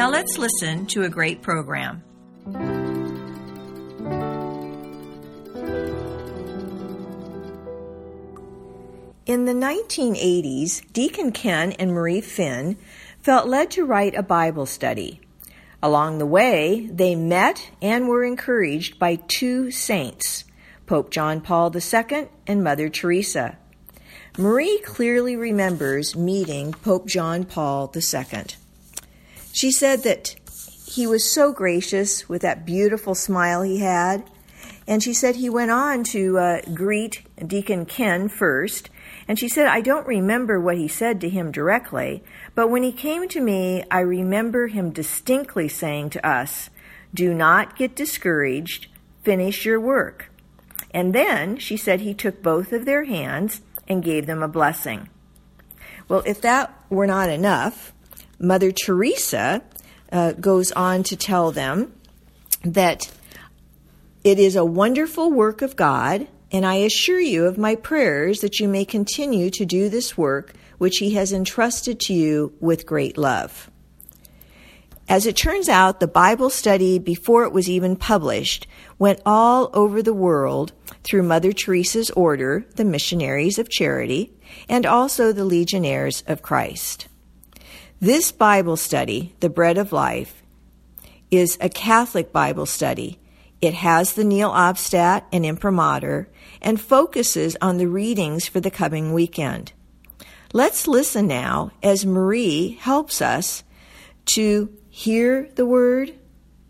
Now let's listen to a great program. In the 1980s, Deacon Ken and Marie Finn felt led to write a Bible study. Along the way, they met and were encouraged by two saints, Pope John Paul II and Mother Teresa. Marie clearly remembers meeting Pope John Paul II. She said that he was so gracious with that beautiful smile he had. And she said he went on to uh, greet Deacon Ken first. And she said, I don't remember what he said to him directly, but when he came to me, I remember him distinctly saying to us, Do not get discouraged, finish your work. And then she said he took both of their hands and gave them a blessing. Well, if that were not enough, Mother Teresa uh, goes on to tell them that it is a wonderful work of God, and I assure you of my prayers that you may continue to do this work which he has entrusted to you with great love. As it turns out, the Bible study, before it was even published, went all over the world through Mother Teresa's order, the Missionaries of Charity, and also the Legionaries of Christ. This Bible study, The Bread of Life, is a Catholic Bible study. It has the Nihil Obstat and Imprimatur and focuses on the readings for the coming weekend. Let's listen now as Marie helps us to hear the Word,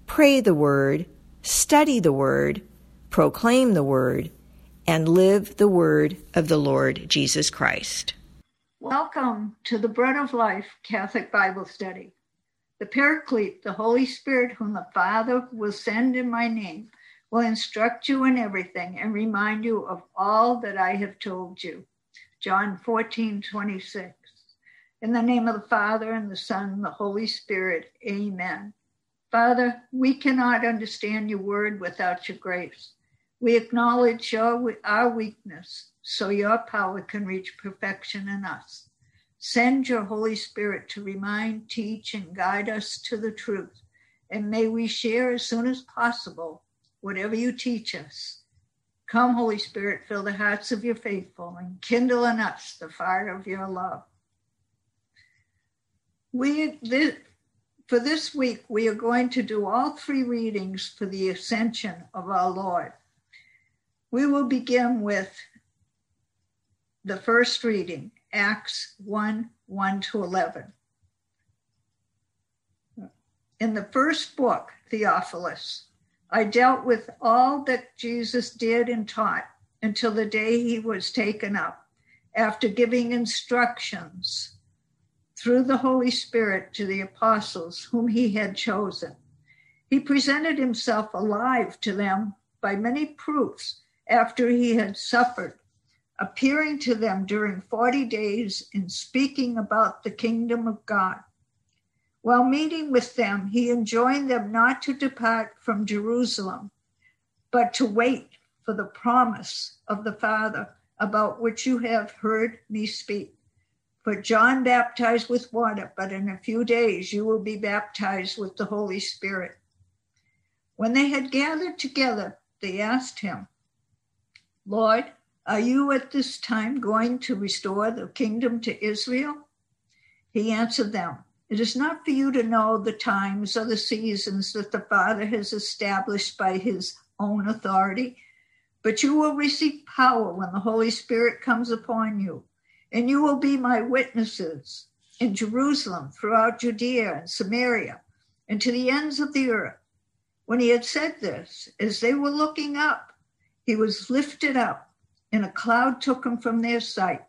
pray the Word, study the Word, proclaim the Word, and live the Word of the Lord Jesus Christ. Welcome to the Bread of Life Catholic Bible Study. The Paraclete, the Holy Spirit, whom the Father will send in my name, will instruct you in everything and remind you of all that I have told you. John 14, 26. In the name of the Father and the Son and the Holy Spirit, amen. Father, we cannot understand your word without your grace. We acknowledge our weakness so your power can reach perfection in us. Send your Holy Spirit to remind, teach, and guide us to the truth. And may we share as soon as possible whatever you teach us. Come, Holy Spirit, fill the hearts of your faithful and kindle in us the fire of your love. We, this, for this week, we are going to do all three readings for the ascension of our Lord. We will begin with the first reading, Acts 1 1 to 11. In the first book, Theophilus, I dealt with all that Jesus did and taught until the day he was taken up, after giving instructions through the Holy Spirit to the apostles whom he had chosen. He presented himself alive to them by many proofs after he had suffered, appearing to them during 40 days and speaking about the kingdom of God. While meeting with them, he enjoined them not to depart from Jerusalem, but to wait for the promise of the Father about which you have heard me speak. For John baptized with water, but in a few days you will be baptized with the Holy Spirit. When they had gathered together, they asked him, Lord, are you at this time going to restore the kingdom to Israel? He answered them, it is not for you to know the times or the seasons that the Father has established by his own authority, but you will receive power when the Holy Spirit comes upon you, and you will be my witnesses in Jerusalem, throughout Judea and Samaria, and to the ends of the earth. When he had said this, as they were looking up, he was lifted up, and a cloud took him from their sight.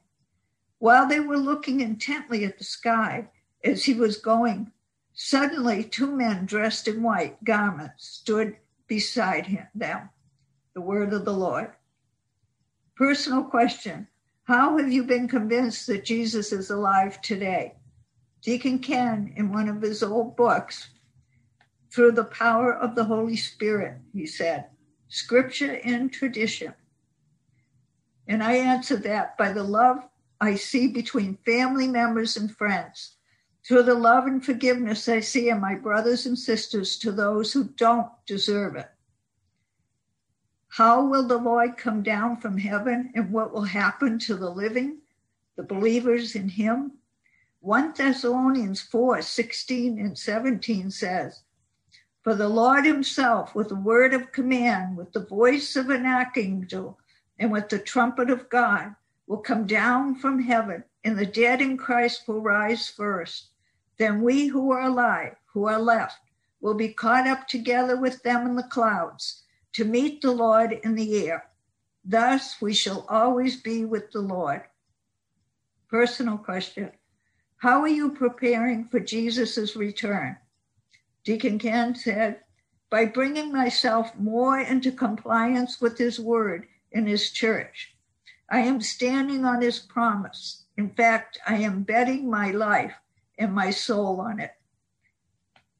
While they were looking intently at the sky, as he was going, Suddenly, two men dressed in white garments stood beside him, them. The word of the Lord. Personal question How have you been convinced that Jesus is alive today? Deacon Ken, in one of his old books, through the power of the Holy Spirit, he said, scripture and tradition. And I answer that by the love I see between family members and friends, through the love and forgiveness I see in my brothers and sisters to those who don't deserve it. How will the Lord come down from heaven and what will happen to the living, the believers in him? 1 Thessalonians 4 16 and 17 says, For the Lord himself, with a word of command, with the voice of an archangel, and with the trumpet of God, will come down from heaven, and the dead in Christ will rise first. Then we who are alive, who are left, will be caught up together with them in the clouds to meet the Lord in the air. Thus we shall always be with the Lord. Personal question How are you preparing for Jesus' return? Deacon Ken said, By bringing myself more into compliance with his word in his church. I am standing on his promise. In fact, I am betting my life and my soul on it.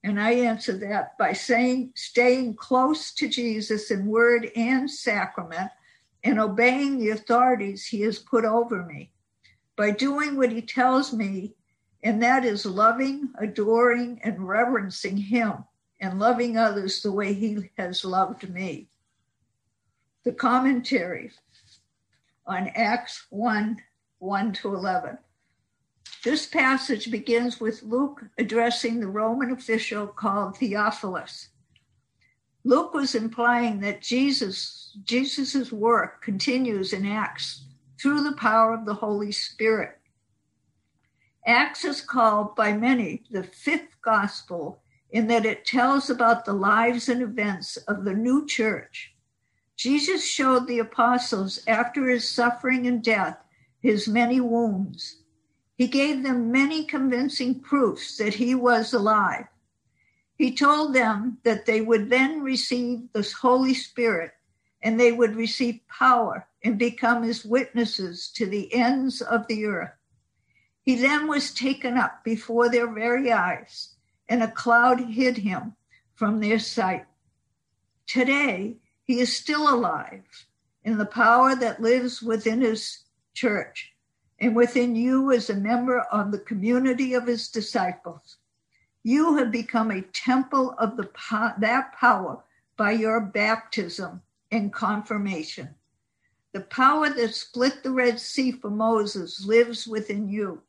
And I answer that by saying, staying close to Jesus in word and sacrament and obeying the authorities he has put over me, by doing what he tells me, and that is loving, adoring, and reverencing him and loving others the way he has loved me. The commentary on Acts 1 1 to 11. This passage begins with Luke addressing the Roman official called Theophilus. Luke was implying that Jesus Jesus's work continues in Acts through the power of the Holy Spirit. Acts is called by many the fifth gospel in that it tells about the lives and events of the new church. Jesus showed the apostles after his suffering and death his many wounds he gave them many convincing proofs that he was alive. He told them that they would then receive the Holy Spirit and they would receive power and become his witnesses to the ends of the earth. He then was taken up before their very eyes, and a cloud hid him from their sight. Today, he is still alive in the power that lives within his church and within you as a member of the community of his disciples. You have become a temple of the that power by your baptism and confirmation. The power that split the Red Sea for Moses lives within you.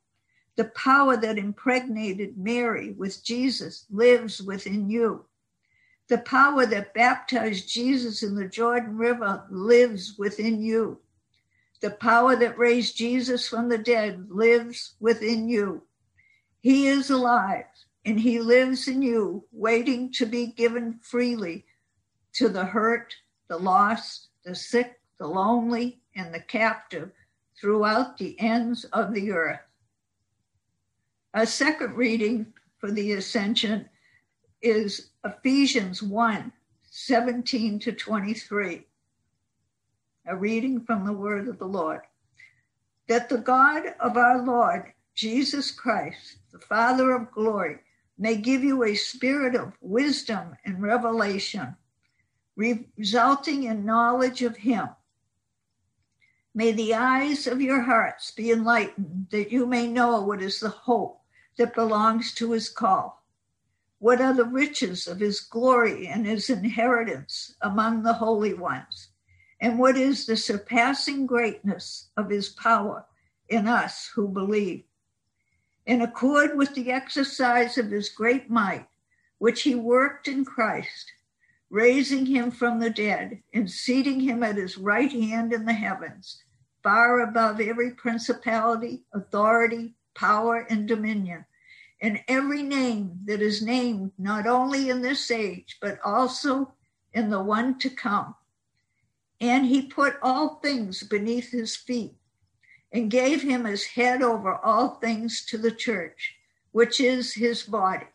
The power that impregnated Mary with Jesus lives within you. The power that baptized Jesus in the Jordan River lives within you. The power that raised Jesus from the dead lives within you. He is alive and he lives in you, waiting to be given freely to the hurt, the lost, the sick, the lonely, and the captive throughout the ends of the earth. A second reading for the ascension is Ephesians 1 17 to 23 a reading from the word of the Lord. That the God of our Lord Jesus Christ, the Father of glory, may give you a spirit of wisdom and revelation, resulting in knowledge of Him. May the eyes of your hearts be enlightened, that you may know what is the hope that belongs to His call. What are the riches of His glory and His inheritance among the holy ones? and what is the surpassing greatness of his power in us who believe. In accord with the exercise of his great might, which he worked in Christ, raising him from the dead and seating him at his right hand in the heavens, far above every principality, authority, power, and dominion, and every name that is named not only in this age, but also in the one to come and he put all things beneath his feet and gave him as head over all things to the church, which is his body,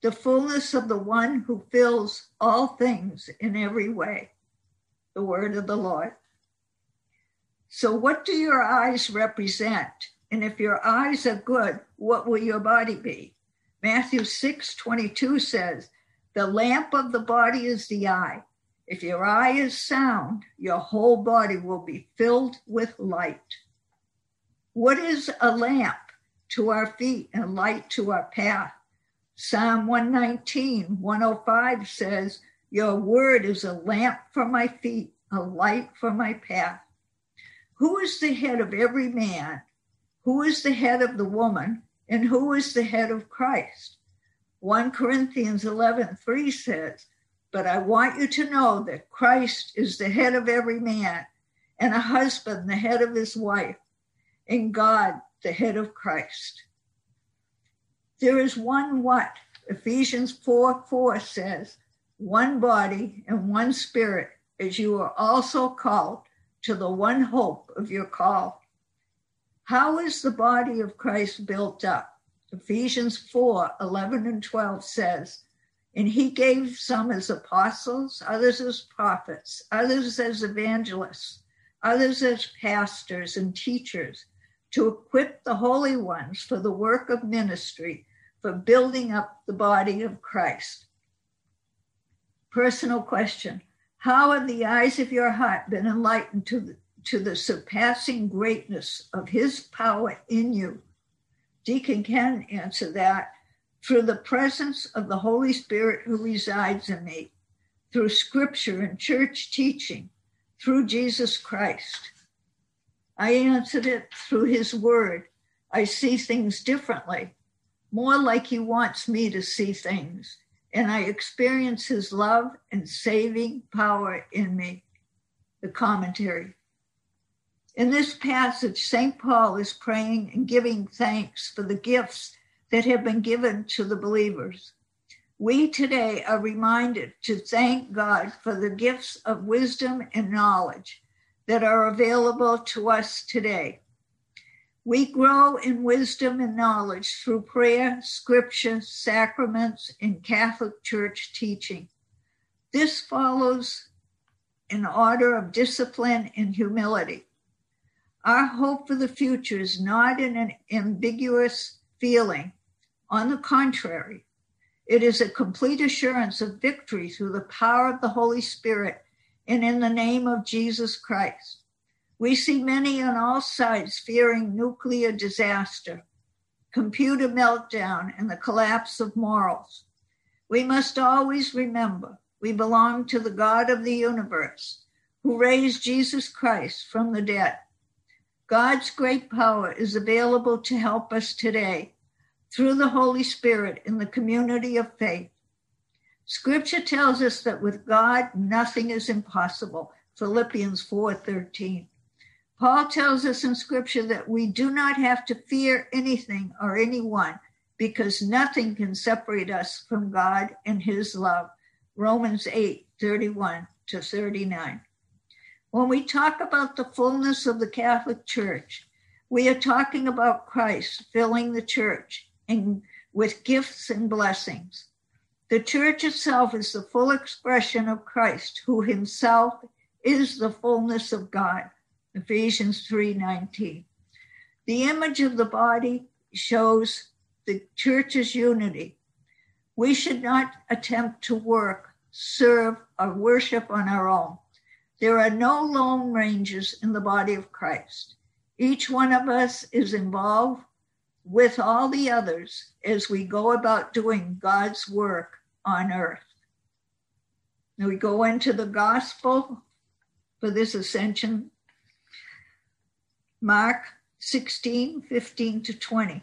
the fullness of the one who fills all things in every way. The word of the Lord. So, what do your eyes represent? And if your eyes are good, what will your body be? Matthew 6 22 says, The lamp of the body is the eye. If your eye is sound, your whole body will be filled with light. What is a lamp to our feet and light to our path? Psalm 119, 105 says, Your word is a lamp for my feet, a light for my path. Who is the head of every man? Who is the head of the woman? And who is the head of Christ? 1 Corinthians 11, 3 says, But I want you to know that Christ is the head of every man, and a husband the head of his wife, and God the head of Christ. There is one what? Ephesians 4 4 says, one body and one spirit, as you are also called to the one hope of your call. How is the body of Christ built up? Ephesians 4 11 and 12 says, And he gave some as apostles, others as prophets, others as evangelists, others as pastors and teachers to equip the holy ones for the work of ministry for building up the body of Christ. Personal question How have the eyes of your heart been enlightened to the, to the surpassing greatness of his power in you? Deacon Ken answer that through the presence of the Holy Spirit who resides in me, through scripture and church teaching, through Jesus Christ. I answered it through his word. I see things differently more like he wants me to see things. And I experience his love and saving power in me. The commentary. In this passage, St. Paul is praying and giving thanks for the gifts that have been given to the believers. We today are reminded to thank God for the gifts of wisdom and knowledge that are available to us today. We grow in wisdom and knowledge through prayer, scripture, sacraments, and Catholic Church teaching. This follows an order of discipline and humility. Our hope for the future is not in an ambiguous feeling. On the contrary, it is a complete assurance of victory through the power of the Holy Spirit and in the name of Jesus Christ. We see many on all sides fearing nuclear disaster, computer meltdown, and the collapse of morals. We must always remember we belong to the God of the universe who raised Jesus Christ from the dead. God's great power is available to help us today through the Holy Spirit in the community of faith. Scripture tells us that with God nothing is impossible. Philippians 4:13. Paul tells us in scripture that we do not have to fear anything or anyone because nothing can separate us from God and his love. Romans 8 31 to 39. When we talk about the fullness of the Catholic Church, we are talking about Christ filling the church with gifts and blessings. The church itself is the full expression of Christ, who himself is the fullness of God. Ephesians 3:19. The image of the body shows the church's unity. We should not attempt to work, serve, or worship on our own. There are no lone rangers in the body of Christ. Each one of us is involved with all the others as we go about doing God's work on earth. Now we go into the gospel for this ascension Mark 16, 15 to 20.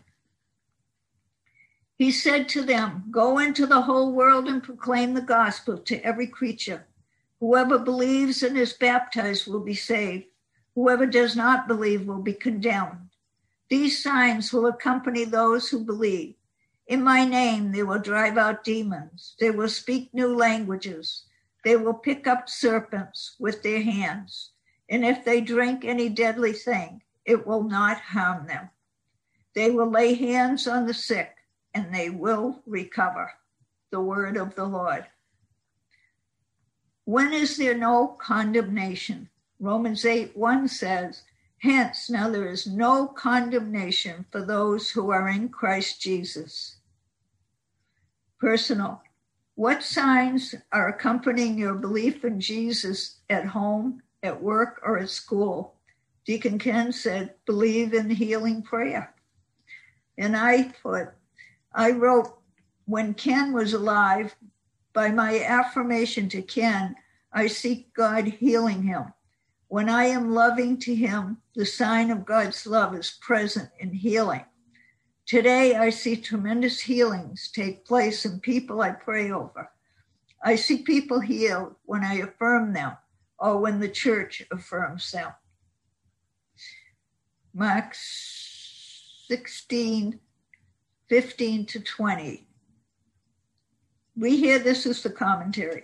He said to them, Go into the whole world and proclaim the gospel to every creature. Whoever believes and is baptized will be saved. Whoever does not believe will be condemned. These signs will accompany those who believe. In my name, they will drive out demons. They will speak new languages. They will pick up serpents with their hands. And if they drink any deadly thing, it will not harm them. They will lay hands on the sick and they will recover. the word of the Lord. When is there no condemnation? Romans 8 1 says, Hence, now there is no condemnation for those who are in Christ Jesus. Personal. What signs are accompanying your belief in Jesus at home, at work, or at school? Deacon Ken said, believe in healing prayer. And I put, I wrote, when Ken was alive, by my affirmation to Ken, I seek God healing him. When I am loving to him, the sign of God's love is present in healing. Today, I see tremendous healings take place in people I pray over. I see people healed when I affirm them or when the church affirms them. Mark 16, 15 to 20. We hear this is the commentary.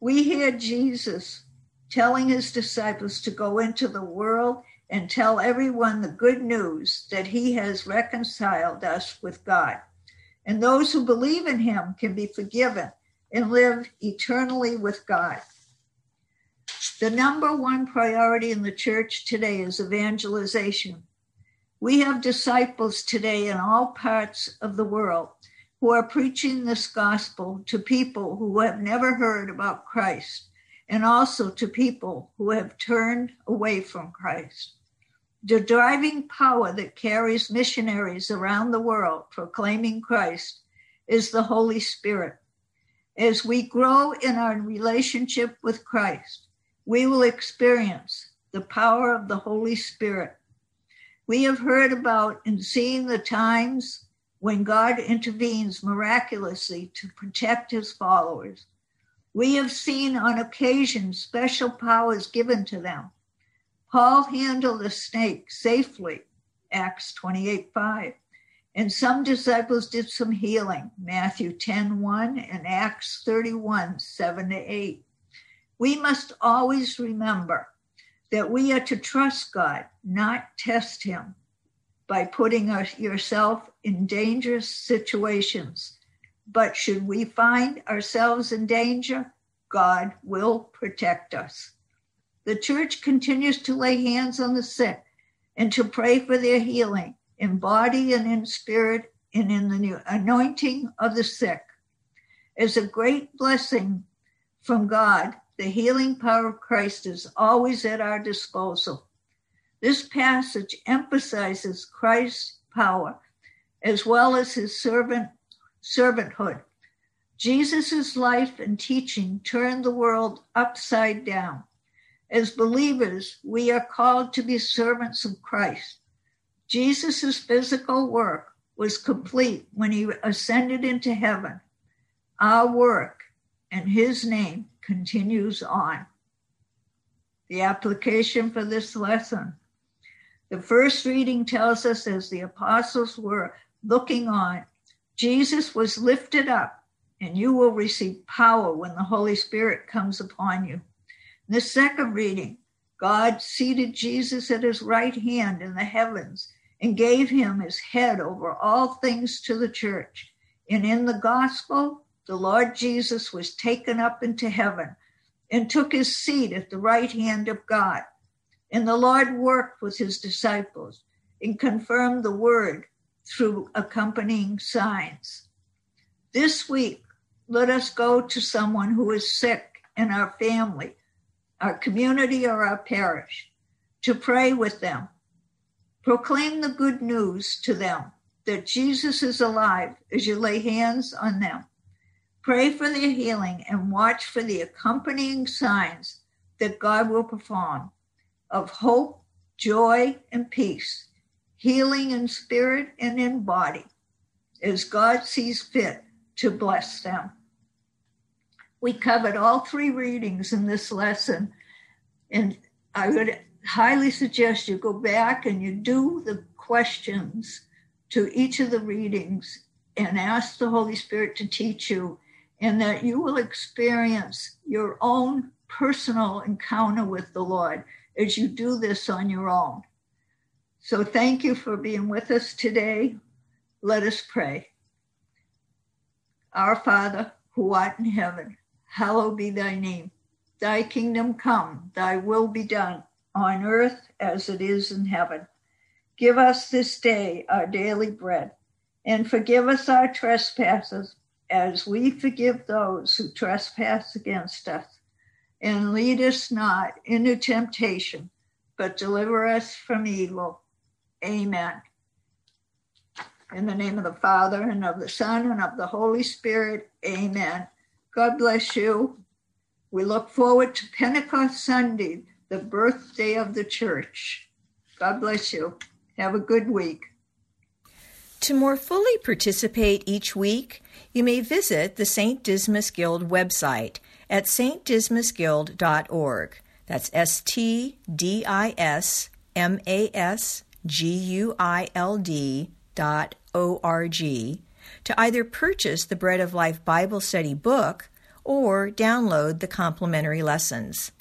We hear Jesus telling his disciples to go into the world and tell everyone the good news that he has reconciled us with God. And those who believe in him can be forgiven and live eternally with God. The number one priority in the church today is evangelization. We have disciples today in all parts of the world who are preaching this gospel to people who have never heard about Christ and also to people who have turned away from Christ. The driving power that carries missionaries around the world proclaiming Christ is the Holy Spirit. As we grow in our relationship with Christ, we will experience the power of the Holy Spirit. We have heard about and seen the times when God intervenes miraculously to protect his followers. We have seen on occasion special powers given to them Paul handled the snake safely, Acts 28 5. And some disciples did some healing, Matthew 10 1 and Acts 31 7 to 8. We must always remember that we are to trust God, not test Him by putting our, yourself in dangerous situations. But should we find ourselves in danger, God will protect us. The church continues to lay hands on the sick and to pray for their healing in body and in spirit and in the new anointing of the sick. As a great blessing from God, the healing power of Christ is always at our disposal. This passage emphasizes Christ's power as well as his servant servanthood. Jesus' life and teaching turned the world upside down. As believers, we are called to be servants of Christ. Jesus' physical work was complete when he ascended into heaven. Our work and his name continues on. The application for this lesson. The first reading tells us as the apostles were looking on, Jesus was lifted up, and you will receive power when the Holy Spirit comes upon you. The second reading, God seated Jesus at his right hand in the heavens and gave him his head over all things to the church. And in the gospel, the Lord Jesus was taken up into heaven and took his seat at the right hand of God. And the Lord worked with his disciples and confirmed the word through accompanying signs. This week, let us go to someone who is sick in our family our community, or our parish, to pray with them. Proclaim the good news to them that Jesus is alive as you lay hands on them. Pray for their healing and watch for the accompanying signs that God will perform of hope, joy, and peace, healing in spirit and in body, as God sees fit to bless them. We covered all three readings in this lesson, and I would highly suggest you go back and you do the questions to each of the readings and ask the Holy Spirit to teach you, and that you will experience your own personal encounter with the Lord as you do this on your own. So, thank you for being with us today. Let us pray. Our Father, who art in heaven, hallowed be thy name. Thy kingdom come, thy will be done, on earth as it is in heaven. Give us this day our daily bread, and forgive us our trespasses as we forgive those who trespass against us. And lead us not into temptation, but deliver us from evil. Amen. In the name of the Father, and of the Son, and of the Holy Spirit, amen. God bless you. We look forward to Pentecost Sunday, the birthday of the church. God bless you. Have a good week. To more fully participate each week, you may visit the St. Dismas Guild website at stdismasguild.org. That's S T D I S M A S G U I L D dot O R G to either purchase the Bread of Life Bible Study book or download the complimentary lessons.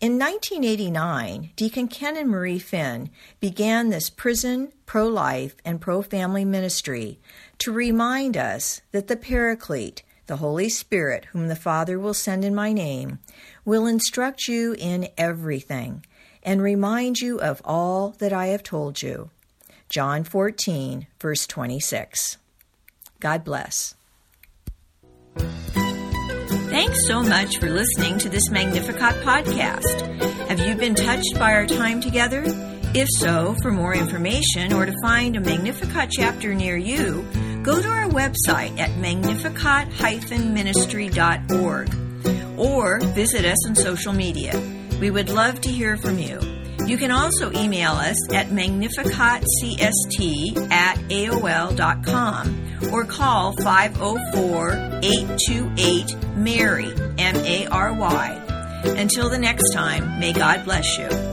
In 1989, Deacon Ken and Marie Finn began this prison, pro life, and pro family ministry to remind us that the Paraclete, the Holy Spirit, whom the Father will send in my name, will instruct you in everything and remind you of all that I have told you. John 14, verse 26. God bless. Thanks so much for listening to this Magnificat podcast. Have you been touched by our time together? If so, for more information or to find a Magnificat chapter near you, go to our website at magnificat-ministry.org or visit us on social media. We would love to hear from you. You can also email us at magnificatcst at AOL.com or call 504 828 MARY. Until the next time, may God bless you.